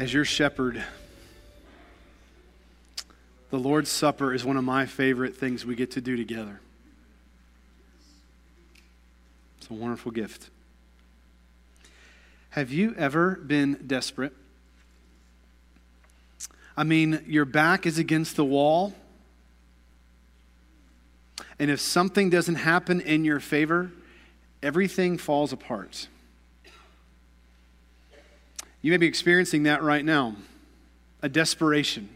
as your shepherd, the Lord's Supper is one of my favorite things we get to do together. It's a wonderful gift. Have you ever been desperate? I mean, your back is against the wall, and if something doesn't happen in your favor, everything falls apart. You may be experiencing that right now a desperation.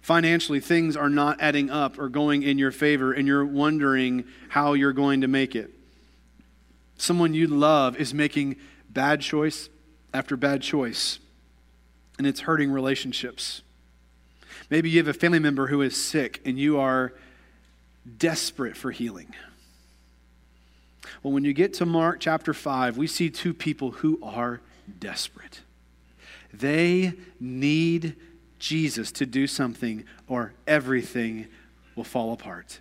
Financially, things are not adding up or going in your favor, and you're wondering how you're going to make it. Someone you love is making bad choice after bad choice, and it's hurting relationships. Maybe you have a family member who is sick, and you are desperate for healing. Well, when you get to Mark chapter 5, we see two people who are desperate. They need Jesus to do something, or everything will fall apart.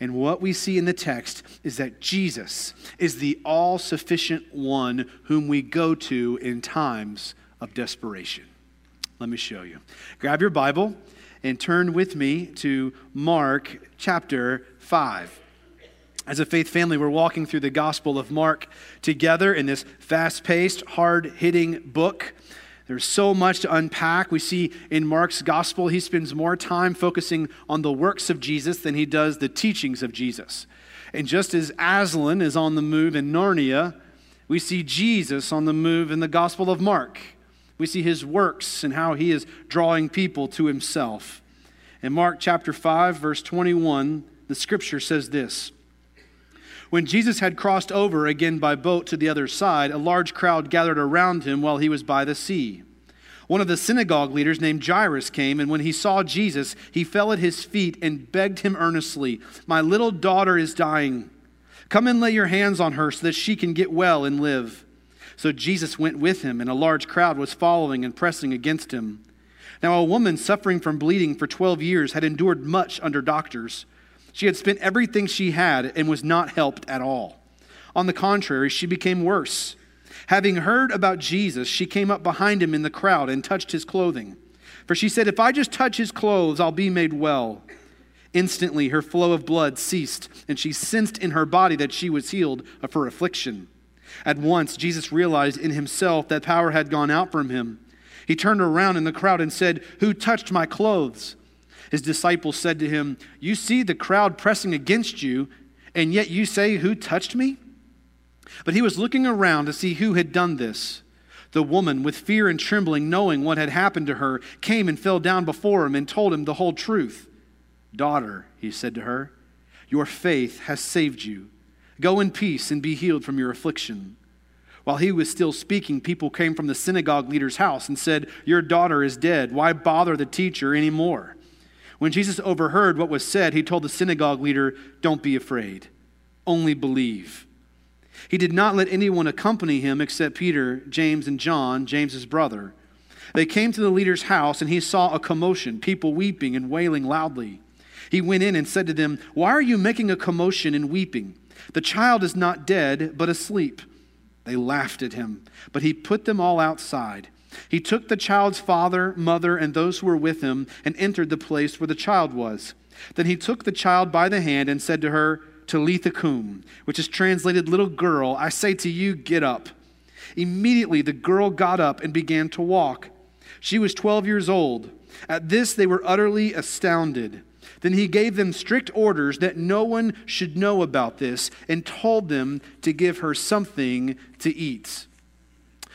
And what we see in the text is that Jesus is the all sufficient one whom we go to in times of desperation. Let me show you. Grab your Bible and turn with me to Mark chapter 5. As a faith family, we're walking through the Gospel of Mark together in this fast paced, hard hitting book. There's so much to unpack. We see in Mark's Gospel, he spends more time focusing on the works of Jesus than he does the teachings of Jesus. And just as Aslan is on the move in Narnia, we see Jesus on the move in the Gospel of Mark. We see his works and how he is drawing people to himself. In Mark chapter 5, verse 21, the scripture says this. When Jesus had crossed over again by boat to the other side, a large crowd gathered around him while he was by the sea. One of the synagogue leaders named Jairus came, and when he saw Jesus, he fell at his feet and begged him earnestly, My little daughter is dying. Come and lay your hands on her so that she can get well and live. So Jesus went with him, and a large crowd was following and pressing against him. Now, a woman suffering from bleeding for 12 years had endured much under doctors she had spent everything she had and was not helped at all. On the contrary, she became worse. Having heard about Jesus, she came up behind him in the crowd and touched his clothing. For she said, If I just touch his clothes, I'll be made well. Instantly, her flow of blood ceased, and she sensed in her body that she was healed of her affliction. At once, Jesus realized in himself that power had gone out from him. He turned around in the crowd and said, Who touched my clothes? His disciples said to him, You see the crowd pressing against you, and yet you say, Who touched me? But he was looking around to see who had done this. The woman, with fear and trembling, knowing what had happened to her, came and fell down before him and told him the whole truth. Daughter, he said to her, your faith has saved you. Go in peace and be healed from your affliction. While he was still speaking, people came from the synagogue leader's house and said, Your daughter is dead. Why bother the teacher anymore? When Jesus overheard what was said, he told the synagogue leader, Don't be afraid, only believe. He did not let anyone accompany him except Peter, James, and John, James's brother. They came to the leader's house, and he saw a commotion, people weeping and wailing loudly. He went in and said to them, Why are you making a commotion and weeping? The child is not dead, but asleep. They laughed at him, but he put them all outside. He took the child's father, mother, and those who were with him and entered the place where the child was. Then he took the child by the hand and said to her, Talitha cum, which is translated, Little girl, I say to you, get up. Immediately the girl got up and began to walk. She was 12 years old. At this they were utterly astounded. Then he gave them strict orders that no one should know about this and told them to give her something to eat.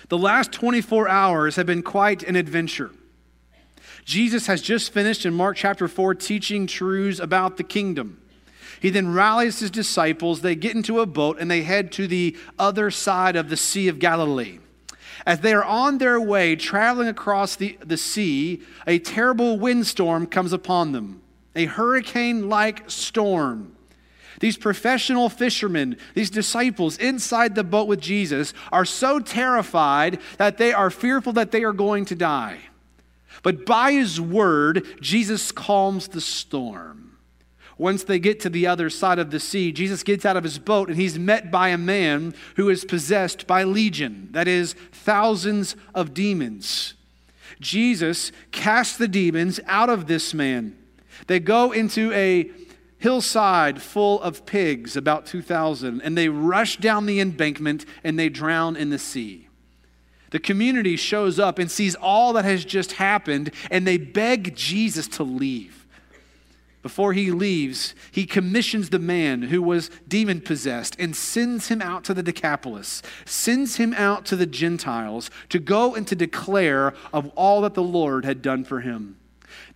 The last 24 hours have been quite an adventure. Jesus has just finished in Mark chapter 4 teaching truths about the kingdom. He then rallies his disciples. They get into a boat and they head to the other side of the Sea of Galilee. As they are on their way traveling across the, the sea, a terrible windstorm comes upon them, a hurricane like storm. These professional fishermen, these disciples inside the boat with Jesus, are so terrified that they are fearful that they are going to die. But by his word, Jesus calms the storm. Once they get to the other side of the sea, Jesus gets out of his boat and he's met by a man who is possessed by legion, that is, thousands of demons. Jesus casts the demons out of this man. They go into a hillside full of pigs, about 2,000, and they rush down the embankment and they drown in the sea. The community shows up and sees all that has just happened, and they beg Jesus to leave. Before he leaves, he commissions the man who was demon possessed and sends him out to the Decapolis, sends him out to the Gentiles to go and to declare of all that the Lord had done for him.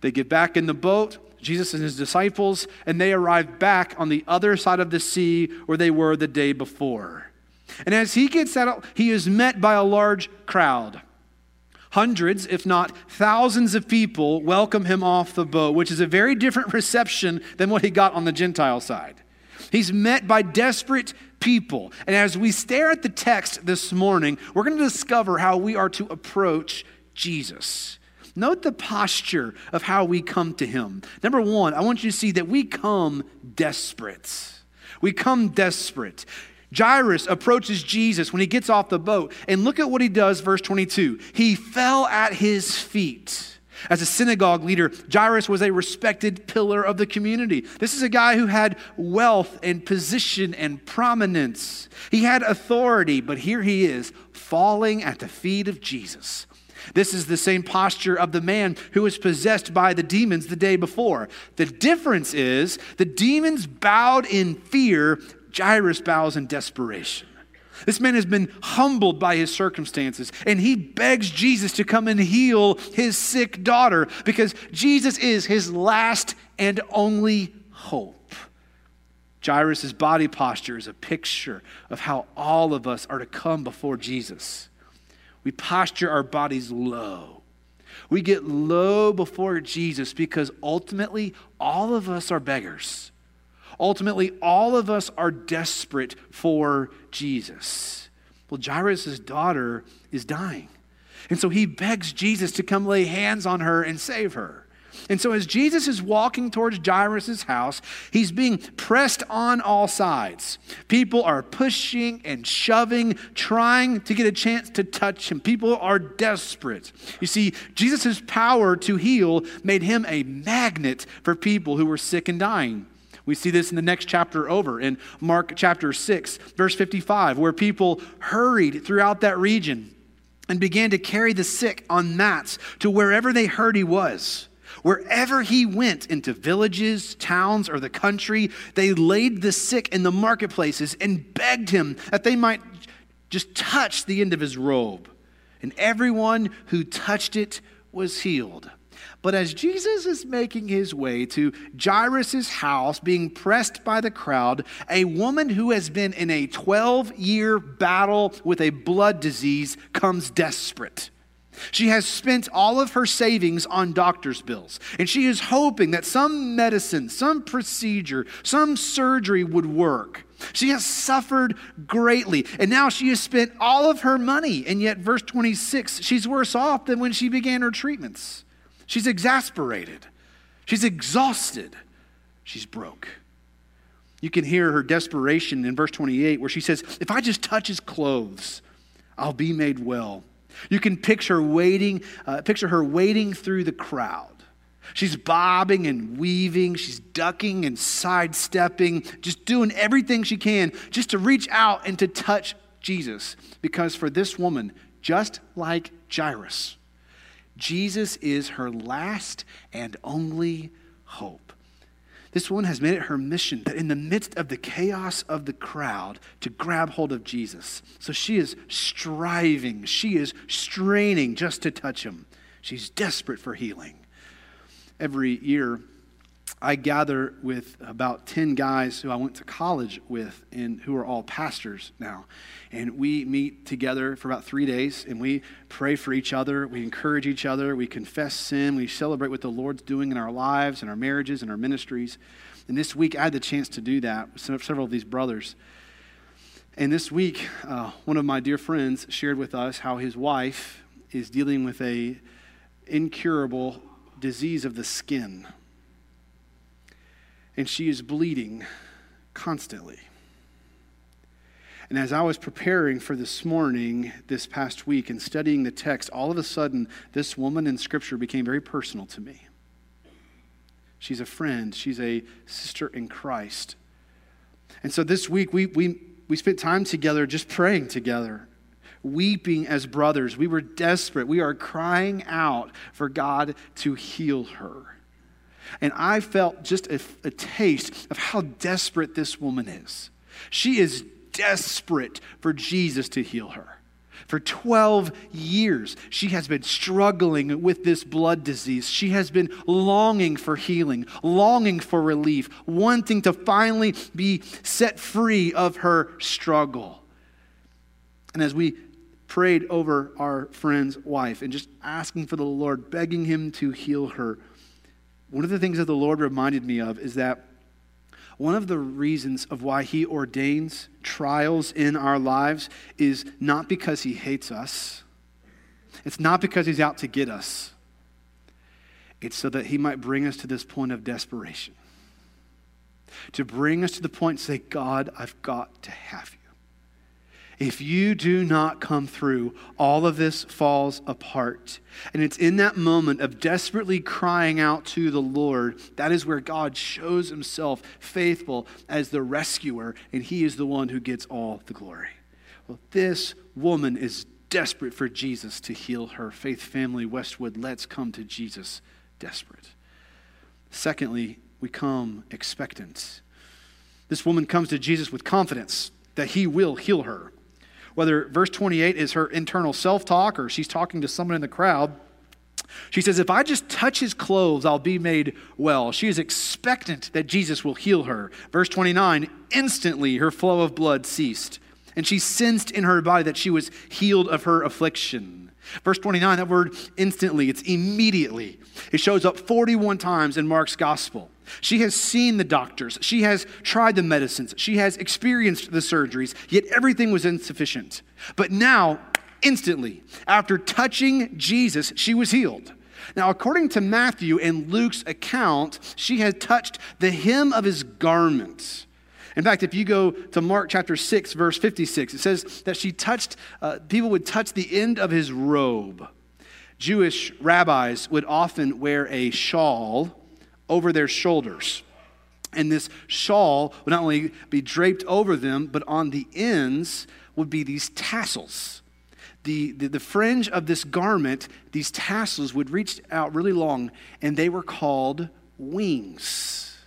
They get back in the boat, Jesus and his disciples, and they arrive back on the other side of the sea where they were the day before. And as he gets out, he is met by a large crowd. Hundreds, if not thousands of people welcome him off the boat, which is a very different reception than what he got on the Gentile side. He's met by desperate people. And as we stare at the text this morning, we're going to discover how we are to approach Jesus. Note the posture of how we come to him. Number one, I want you to see that we come desperate. We come desperate. Jairus approaches Jesus when he gets off the boat, and look at what he does, verse 22. He fell at his feet. As a synagogue leader, Jairus was a respected pillar of the community. This is a guy who had wealth and position and prominence. He had authority, but here he is falling at the feet of Jesus. This is the same posture of the man who was possessed by the demons the day before. The difference is the demons bowed in fear Jairus bows in desperation. This man has been humbled by his circumstances, and he begs Jesus to come and heal his sick daughter because Jesus is his last and only hope. Jairus' body posture is a picture of how all of us are to come before Jesus. We posture our bodies low. We get low before Jesus because ultimately all of us are beggars. Ultimately, all of us are desperate for Jesus. Well, Jairus' daughter is dying. And so he begs Jesus to come lay hands on her and save her. And so, as Jesus is walking towards Jairus' house, he's being pressed on all sides. People are pushing and shoving, trying to get a chance to touch him. People are desperate. You see, Jesus' power to heal made him a magnet for people who were sick and dying. We see this in the next chapter over, in Mark chapter 6, verse 55, where people hurried throughout that region and began to carry the sick on mats to wherever they heard he was. Wherever he went, into villages, towns, or the country, they laid the sick in the marketplaces and begged him that they might just touch the end of his robe. And everyone who touched it was healed. But as Jesus is making his way to Jairus' house, being pressed by the crowd, a woman who has been in a 12 year battle with a blood disease comes desperate. She has spent all of her savings on doctor's bills, and she is hoping that some medicine, some procedure, some surgery would work. She has suffered greatly, and now she has spent all of her money, and yet, verse 26, she's worse off than when she began her treatments. She's exasperated. She's exhausted. She's broke. You can hear her desperation in verse 28 where she says, If I just touch his clothes, I'll be made well. You can picture waiting, uh, picture her wading through the crowd. She's bobbing and weaving, she's ducking and sidestepping, just doing everything she can just to reach out and to touch Jesus. Because for this woman, just like Jairus, Jesus is her last and only hope. This woman has made it her mission that in the midst of the chaos of the crowd to grab hold of Jesus. So she is striving, she is straining just to touch him. She's desperate for healing. Every year, I gather with about 10 guys who I went to college with and who are all pastors now. And we meet together for about three days and we pray for each other. We encourage each other. We confess sin. We celebrate what the Lord's doing in our lives and our marriages and our ministries. And this week, I had the chance to do that with several of these brothers. And this week, uh, one of my dear friends shared with us how his wife is dealing with a incurable disease of the skin and she is bleeding constantly. And as I was preparing for this morning, this past week, and studying the text, all of a sudden, this woman in Scripture became very personal to me. She's a friend, she's a sister in Christ. And so this week, we, we, we spent time together just praying together, weeping as brothers. We were desperate. We are crying out for God to heal her. And I felt just a, a taste of how desperate this woman is. She is desperate for Jesus to heal her. For 12 years, she has been struggling with this blood disease. She has been longing for healing, longing for relief, wanting to finally be set free of her struggle. And as we prayed over our friend's wife and just asking for the Lord, begging Him to heal her, one of the things that the Lord reminded me of is that one of the reasons of why he ordains trials in our lives is not because he hates us. It's not because he's out to get us. It's so that he might bring us to this point of desperation. To bring us to the point to say, God, I've got to have you. If you do not come through, all of this falls apart. And it's in that moment of desperately crying out to the Lord, that is where God shows himself faithful as the rescuer, and he is the one who gets all the glory. Well, this woman is desperate for Jesus to heal her. Faith Family Westwood, let's come to Jesus desperate. Secondly, we come expectant. This woman comes to Jesus with confidence that he will heal her whether verse 28 is her internal self talk or she's talking to someone in the crowd. She says, If I just touch his clothes, I'll be made well. She is expectant that Jesus will heal her. Verse 29 instantly her flow of blood ceased, and she sensed in her body that she was healed of her affliction. Verse 29, that word instantly, it's immediately. It shows up 41 times in Mark's gospel. She has seen the doctors. She has tried the medicines. She has experienced the surgeries, yet everything was insufficient. But now, instantly, after touching Jesus, she was healed. Now, according to Matthew and Luke's account, she had touched the hem of his garment. In fact, if you go to Mark chapter 6, verse 56, it says that she touched, uh, people would touch the end of his robe. Jewish rabbis would often wear a shawl over their shoulders. And this shawl would not only be draped over them, but on the ends would be these tassels. The, the, the, fringe of this garment, these tassels would reach out really long, and they were called wings.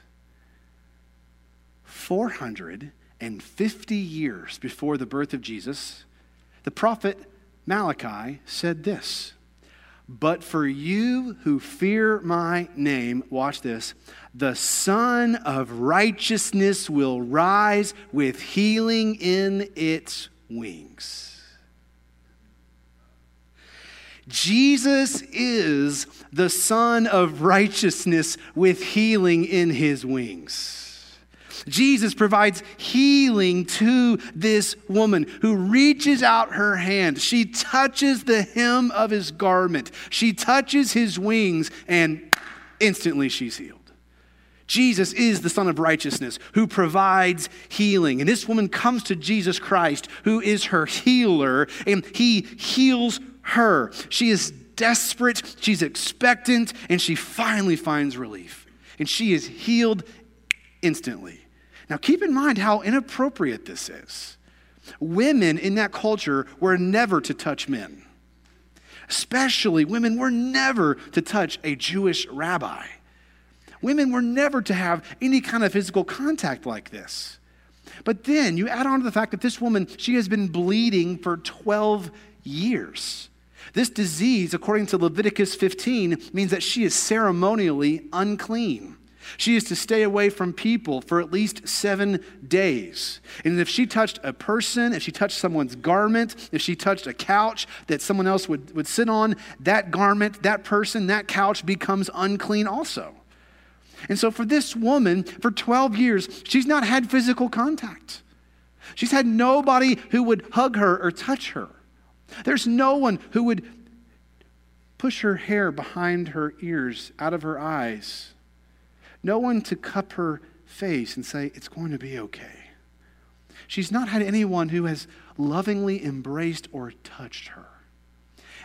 450 years before the birth of Jesus, the prophet Malachi said this but for you who fear my name, watch this, the Sun of Righteousness will rise with healing in its wings. Jesus is the Sun of Righteousness with healing in his wings. Jesus provides healing to this woman who reaches out her hand. She touches the hem of his garment, she touches his wings, and instantly she's healed. Jesus is the Sun of Righteousness who provides healing. And this woman comes to Jesus Christ, who is her healer, and he heals her. She is desperate, she's expectant, and she finally finds relief. And she is healed instantly. Now, keep in mind how inappropriate this is. Women in that culture were never to touch men, especially women were never to touch a Jewish rabbi. Women were never to have any kind of physical contact like this. But then you add on to the fact that this woman, she has been bleeding for 12 years. This disease, according to Leviticus 15, means that she is ceremonially unclean. She is to stay away from people for at least seven days. And if she touched a person, if she touched someone's garment, if she touched a couch that someone else would, would sit on, that garment, that person, that couch becomes unclean also. And so for this woman, for 12 years, she's not had physical contact. She's had nobody who would hug her or touch her. There's no one who would push her hair behind her ears, out of her eyes no one to cup her face and say, It's going to be okay. She's not had anyone who has lovingly embraced or touched her.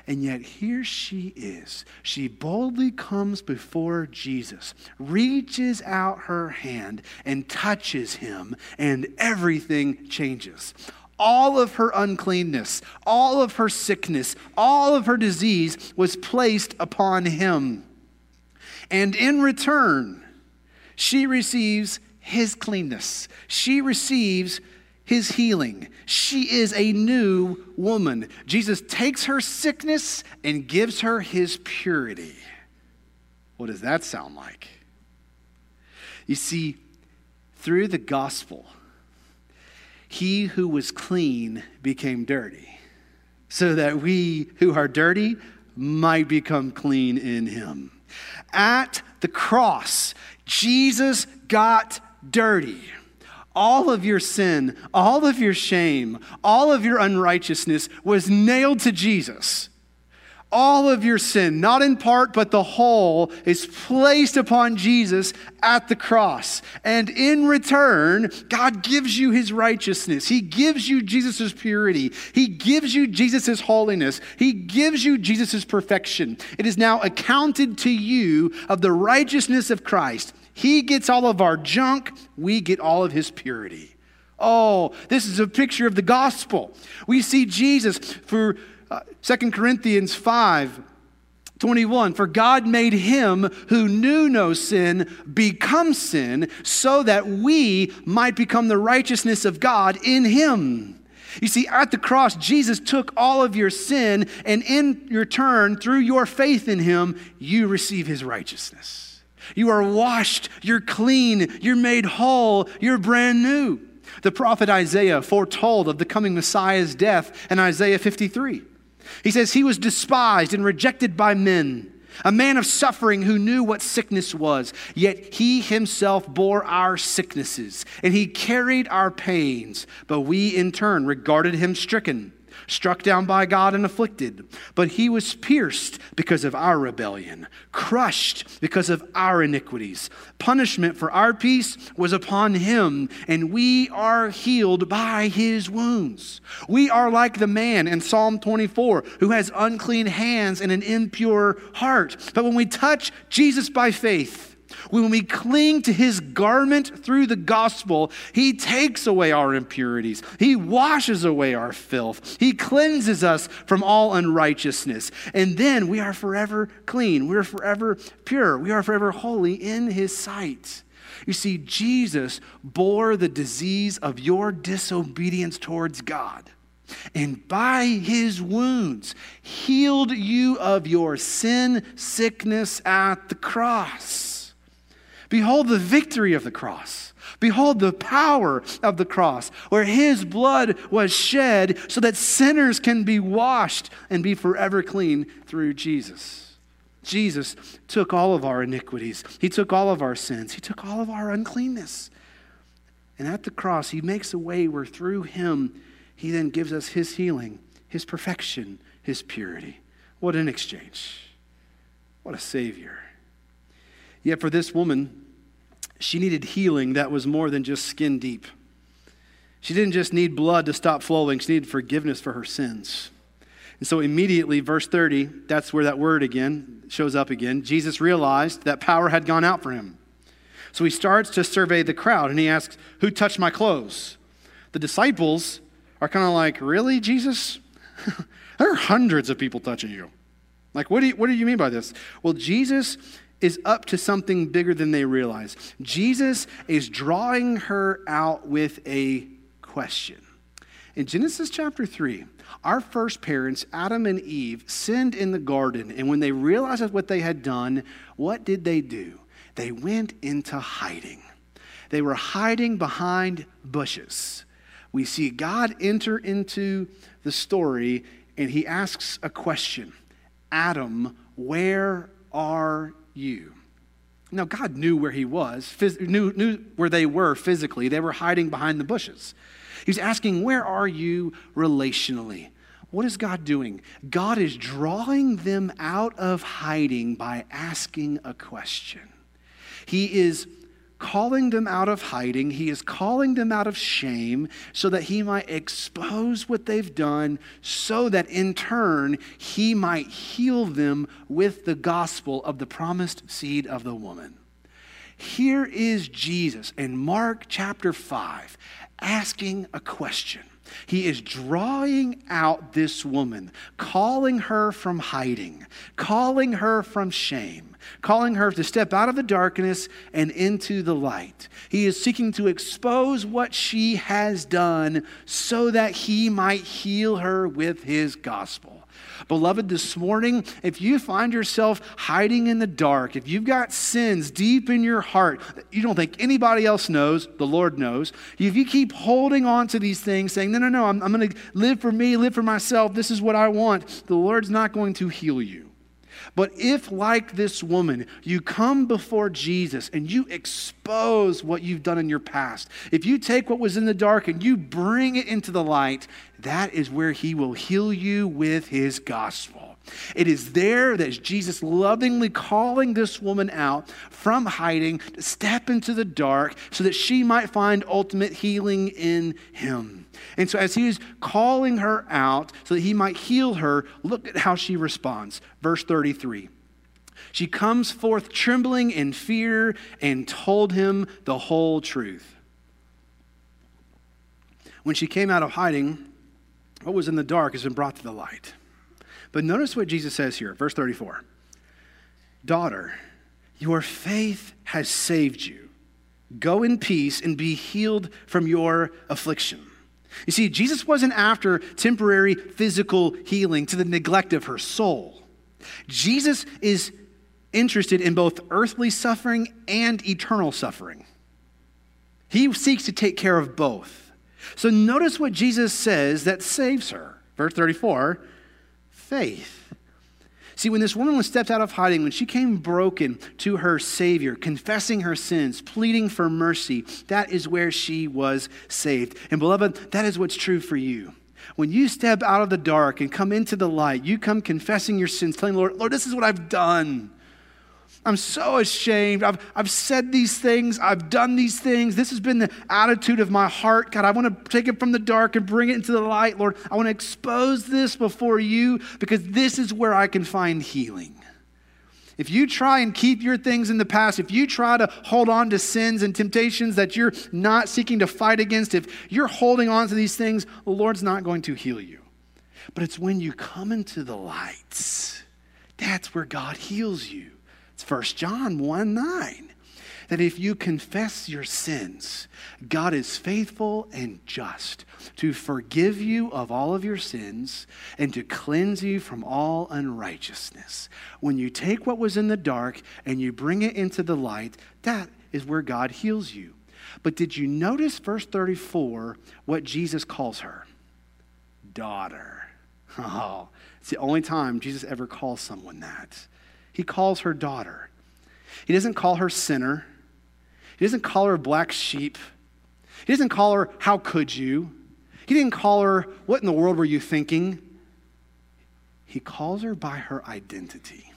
And yet here she is. She boldly comes before Jesus, reaches out her hand, and touches him, and everything changes. All of her uncleanness, all of her sickness, all of her disease was placed upon him. And in return, she receives his cleanness. She receives his healing. She is a new woman. Jesus takes her sickness and gives her his purity. What does that sound like? You see, through the gospel, he who was clean became dirty, so that we who are dirty might become clean in him. At the cross, Jesus got dirty all of your sin, all of your shame, all of your unrighteousness was nailed to Jesus. All of your sin, not in part, but the whole, is placed upon Jesus at the cross. And in return, God gives you his righteousness. He gives you Jesus' purity. He gives you Jesus' holiness. He gives you Jesus' perfection. It is now accounted to you of the righteousness of Christ. He gets all of our junk, we get all of his purity. Oh, this is a picture of the gospel. We see Jesus for uh, 2 Corinthians 5 21 For God made him who knew no sin become sin so that we might become the righteousness of God in him. You see, at the cross, Jesus took all of your sin, and in your turn, through your faith in him, you receive his righteousness. You are washed, you're clean, you're made whole, you're brand new. The prophet Isaiah foretold of the coming Messiah's death in Isaiah 53. He says, He was despised and rejected by men, a man of suffering who knew what sickness was, yet He Himself bore our sicknesses, and He carried our pains, but we in turn regarded Him stricken struck down by God and afflicted. But he was pierced because of our rebellion, crushed because of our iniquities. Punishment for our peace was upon him, and we are healed by his wounds. We are like the man in Psalm 24 who has unclean hands and an impure heart. But when we touch Jesus by faith, when we cling to his garment through the gospel, he takes away our impurities. He washes away our filth. He cleanses us from all unrighteousness. And then we are forever clean. We are forever pure. We are forever holy in his sight. You see, Jesus bore the disease of your disobedience towards God. And by his wounds, healed you of your sin sickness at the cross. Behold the victory of the cross. Behold the power of the cross, where his blood was shed so that sinners can be washed and be forever clean through Jesus. Jesus took all of our iniquities, he took all of our sins, he took all of our uncleanness. And at the cross, he makes a way where through him, he then gives us his healing, his perfection, his purity. What an exchange! What a Savior. Yet for this woman, she needed healing that was more than just skin deep. She didn't just need blood to stop flowing, she needed forgiveness for her sins. And so, immediately, verse 30, that's where that word again shows up again. Jesus realized that power had gone out for him. So he starts to survey the crowd and he asks, Who touched my clothes? The disciples are kind of like, Really, Jesus? there are hundreds of people touching you. Like, what do you, what do you mean by this? Well, Jesus is up to something bigger than they realize. Jesus is drawing her out with a question. In Genesis chapter 3, our first parents, Adam and Eve, sinned in the garden. And when they realized what they had done, what did they do? They went into hiding. They were hiding behind bushes. We see God enter into the story and he asks a question Adam, where are you. Now, God knew where he was, phys- knew, knew where they were physically. They were hiding behind the bushes. He's asking, Where are you relationally? What is God doing? God is drawing them out of hiding by asking a question. He is calling them out of hiding. He is calling them out of shame so that he might expose what they've done, so that in turn he might heal them with the gospel of the promised seed of the woman. Here is Jesus in Mark chapter 5 asking a question. He is drawing out this woman, calling her from hiding, calling her from shame, calling her to step out of the darkness and into the light. He is seeking to expose what she has done so that he might heal her with his gospel. Beloved, this morning, if you find yourself hiding in the dark, if you've got sins deep in your heart that you don't think anybody else knows, the Lord knows, if you keep holding on to these things, saying, no, no, no, I'm, I'm going to live for me, live for myself, this is what I want, the Lord's not going to heal you. But if, like this woman, you come before Jesus and you expose what you've done in your past, if you take what was in the dark and you bring it into the light, that is where he will heal you with his gospel. It is there that Jesus lovingly calling this woman out from hiding to step into the dark so that she might find ultimate healing in him. And so, as he is calling her out so that he might heal her, look at how she responds. Verse 33. She comes forth trembling in fear and told him the whole truth. When she came out of hiding, what was in the dark has been brought to the light. But notice what Jesus says here, verse 34 Daughter, your faith has saved you. Go in peace and be healed from your affliction. You see, Jesus wasn't after temporary physical healing to the neglect of her soul. Jesus is interested in both earthly suffering and eternal suffering. He seeks to take care of both. So notice what Jesus says that saves her. Verse 34 faith. See, when this woman stepped out of hiding, when she came broken to her Savior, confessing her sins, pleading for mercy, that is where she was saved. And beloved, that is what's true for you. When you step out of the dark and come into the light, you come confessing your sins, telling the Lord, Lord, this is what I've done. I'm so ashamed. I've, I've said these things. I've done these things. This has been the attitude of my heart. God, I want to take it from the dark and bring it into the light. Lord, I want to expose this before you because this is where I can find healing. If you try and keep your things in the past, if you try to hold on to sins and temptations that you're not seeking to fight against, if you're holding on to these things, the Lord's not going to heal you. But it's when you come into the lights, that's where God heals you. It's 1 John 1 9. That if you confess your sins, God is faithful and just to forgive you of all of your sins and to cleanse you from all unrighteousness. When you take what was in the dark and you bring it into the light, that is where God heals you. But did you notice verse 34 what Jesus calls her? Daughter. Oh, it's the only time Jesus ever calls someone that. He calls her daughter. He doesn't call her sinner. He doesn't call her black sheep. He doesn't call her, How could you? He didn't call her, What in the world were you thinking? He calls her by her identity.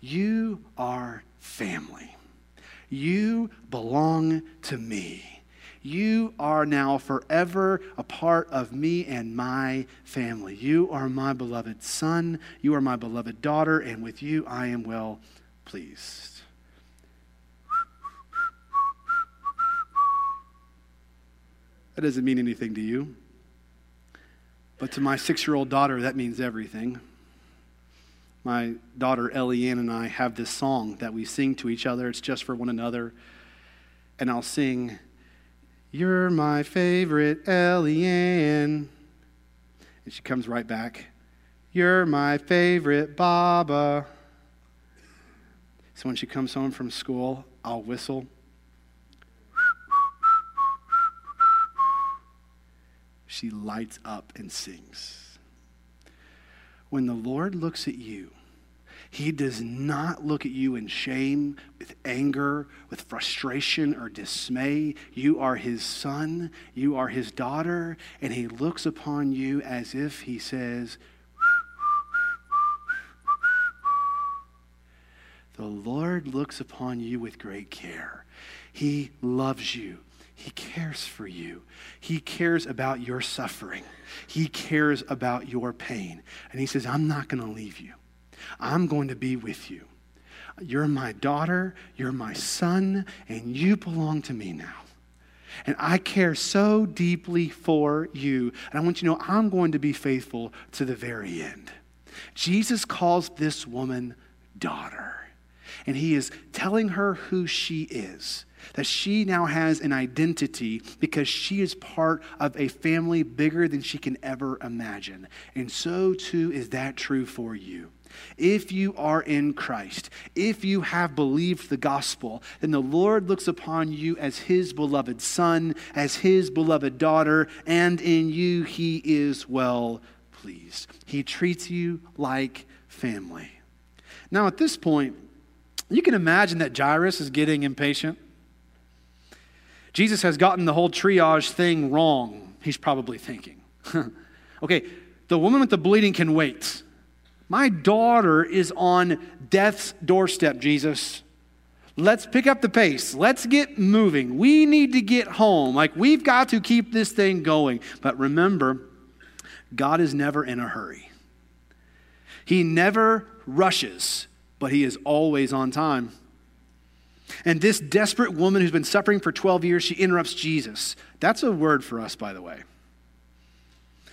You are family. You belong to me. You are now forever a part of me and my family. You are my beloved son. You are my beloved daughter, and with you I am well pleased. That doesn't mean anything to you. But to my six year old daughter, that means everything. My daughter Eliane and I have this song that we sing to each other. It's just for one another. And I'll sing, you're my favorite Eliane. And she comes right back. You're my favorite Baba. So when she comes home from school, I'll whistle. She lights up and sings. When the Lord looks at you, he does not look at you in shame, with anger, with frustration or dismay. You are his son, you are his daughter, and he looks upon you as if he says, The Lord looks upon you with great care. He loves you. He cares for you. He cares about your suffering. He cares about your pain. And He says, I'm not going to leave you. I'm going to be with you. You're my daughter, you're my son, and you belong to me now. And I care so deeply for you. And I want you to know I'm going to be faithful to the very end. Jesus calls this woman daughter. And he is telling her who she is, that she now has an identity because she is part of a family bigger than she can ever imagine. And so too is that true for you. If you are in Christ, if you have believed the gospel, then the Lord looks upon you as his beloved son, as his beloved daughter, and in you he is well pleased. He treats you like family. Now, at this point, you can imagine that Jairus is getting impatient. Jesus has gotten the whole triage thing wrong, he's probably thinking. okay, the woman with the bleeding can wait. My daughter is on death's doorstep, Jesus. Let's pick up the pace. Let's get moving. We need to get home. Like, we've got to keep this thing going. But remember, God is never in a hurry. He never rushes, but He is always on time. And this desperate woman who's been suffering for 12 years, she interrupts Jesus. That's a word for us, by the way.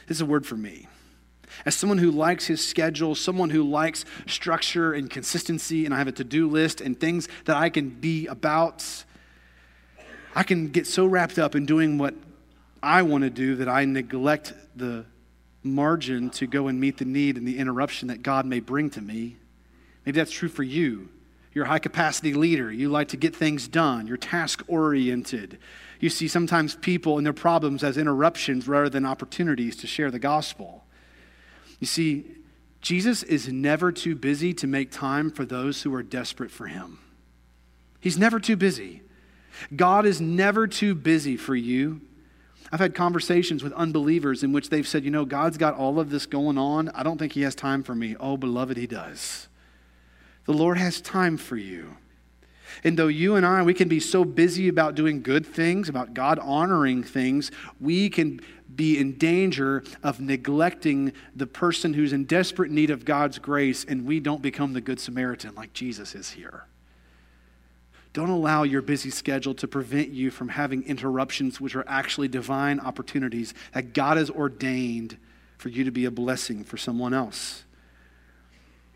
This is a word for me. As someone who likes his schedule, someone who likes structure and consistency, and I have a to do list and things that I can be about, I can get so wrapped up in doing what I want to do that I neglect the margin to go and meet the need and the interruption that God may bring to me. Maybe that's true for you. You're a high capacity leader. You like to get things done. You're task oriented. You see sometimes people and their problems as interruptions rather than opportunities to share the gospel. You see, Jesus is never too busy to make time for those who are desperate for him. He's never too busy. God is never too busy for you. I've had conversations with unbelievers in which they've said, you know, God's got all of this going on. I don't think He has time for me. Oh, beloved, He does. The Lord has time for you. And though you and I, we can be so busy about doing good things, about God honoring things, we can be in danger of neglecting the person who's in desperate need of God's grace, and we don't become the Good Samaritan like Jesus is here. Don't allow your busy schedule to prevent you from having interruptions, which are actually divine opportunities that God has ordained for you to be a blessing for someone else.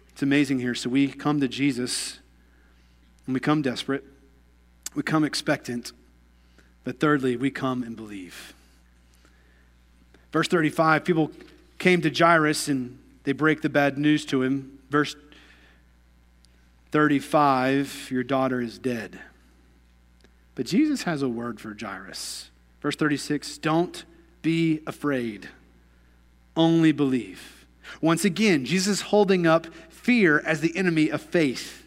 It's amazing here. So we come to Jesus we come desperate, we come expectant, but thirdly, we come and believe. Verse 35 people came to Jairus and they break the bad news to him. Verse 35 your daughter is dead. But Jesus has a word for Jairus. Verse 36 don't be afraid, only believe. Once again, Jesus holding up fear as the enemy of faith.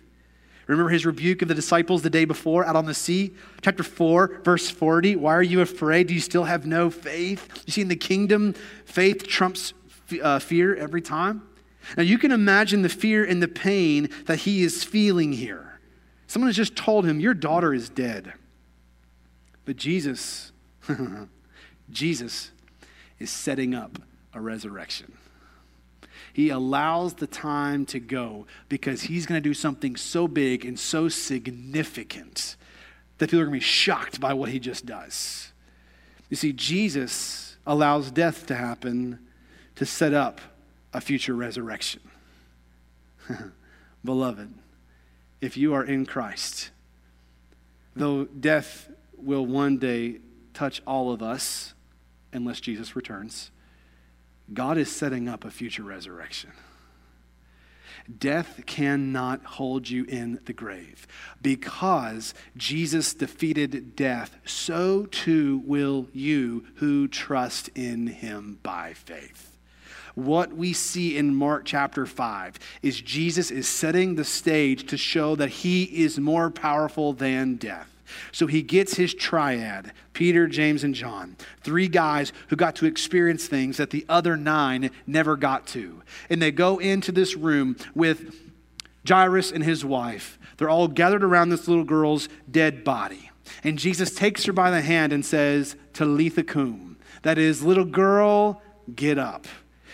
Remember his rebuke of the disciples the day before out on the sea? Chapter 4, verse 40. Why are you afraid? Do you still have no faith? You see, in the kingdom, faith trumps uh, fear every time. Now, you can imagine the fear and the pain that he is feeling here. Someone has just told him, Your daughter is dead. But Jesus, Jesus is setting up a resurrection. He allows the time to go because he's going to do something so big and so significant that people are going to be shocked by what he just does. You see, Jesus allows death to happen to set up a future resurrection. Beloved, if you are in Christ, though death will one day touch all of us unless Jesus returns, God is setting up a future resurrection. Death cannot hold you in the grave. Because Jesus defeated death, so too will you who trust in him by faith. What we see in Mark chapter 5 is Jesus is setting the stage to show that he is more powerful than death. So he gets his triad Peter, James, and John. Three guys who got to experience things that the other nine never got to. And they go into this room with Jairus and his wife. They're all gathered around this little girl's dead body. And Jesus takes her by the hand and says, Talitha cum. That is, little girl, get up.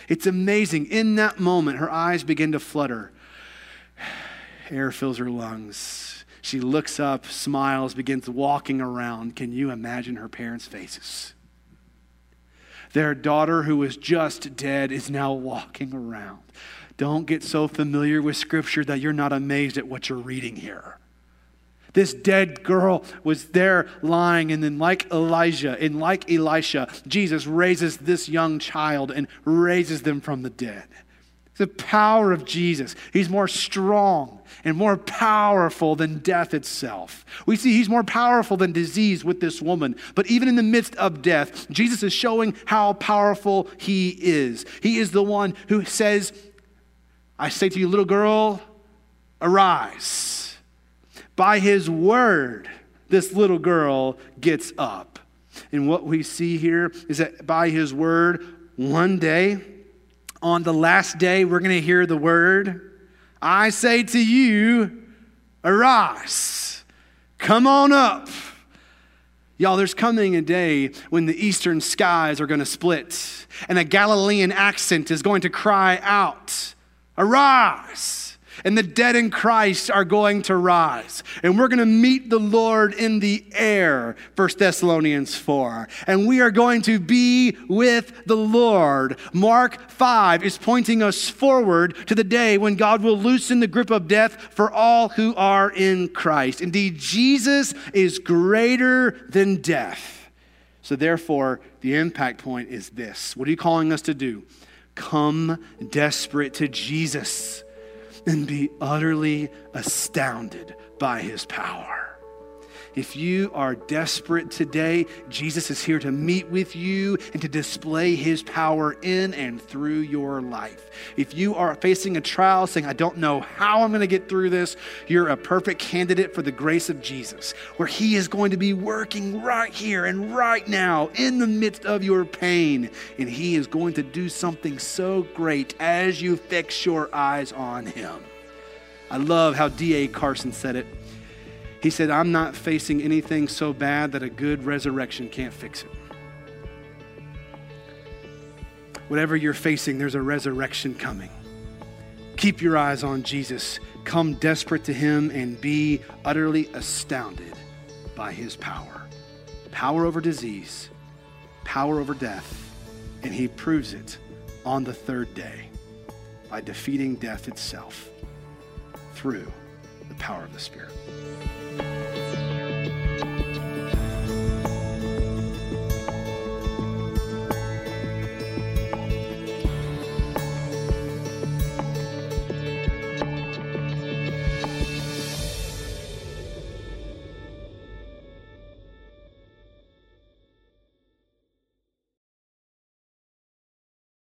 It's amazing. In that moment, her eyes begin to flutter. Air fills her lungs. She looks up, smiles, begins walking around. Can you imagine her parents' faces? Their daughter, who was just dead, is now walking around. Don't get so familiar with Scripture that you're not amazed at what you're reading here. This dead girl was there lying, and then, like Elijah and like Elisha, Jesus raises this young child and raises them from the dead. The power of Jesus. He's more strong and more powerful than death itself. We see he's more powerful than disease with this woman. But even in the midst of death, Jesus is showing how powerful he is. He is the one who says, I say to you, little girl, arise by his word, this little girl gets up. And what we see here is that by his word, one day, on the last day, we're going to hear the word I say to you, arise, come on up. Y'all, there's coming a day when the eastern skies are going to split, and a Galilean accent is going to cry out, Arise! And the dead in Christ are going to rise. And we're going to meet the Lord in the air, 1 Thessalonians 4. And we are going to be with the Lord. Mark 5 is pointing us forward to the day when God will loosen the grip of death for all who are in Christ. Indeed, Jesus is greater than death. So, therefore, the impact point is this. What are you calling us to do? Come desperate to Jesus and be utterly astounded by his power. If you are desperate today, Jesus is here to meet with you and to display his power in and through your life. If you are facing a trial saying, I don't know how I'm going to get through this, you're a perfect candidate for the grace of Jesus, where he is going to be working right here and right now in the midst of your pain. And he is going to do something so great as you fix your eyes on him. I love how D.A. Carson said it. He said, I'm not facing anything so bad that a good resurrection can't fix it. Whatever you're facing, there's a resurrection coming. Keep your eyes on Jesus. Come desperate to him and be utterly astounded by his power. Power over disease, power over death, and he proves it on the third day by defeating death itself through the power of the Spirit.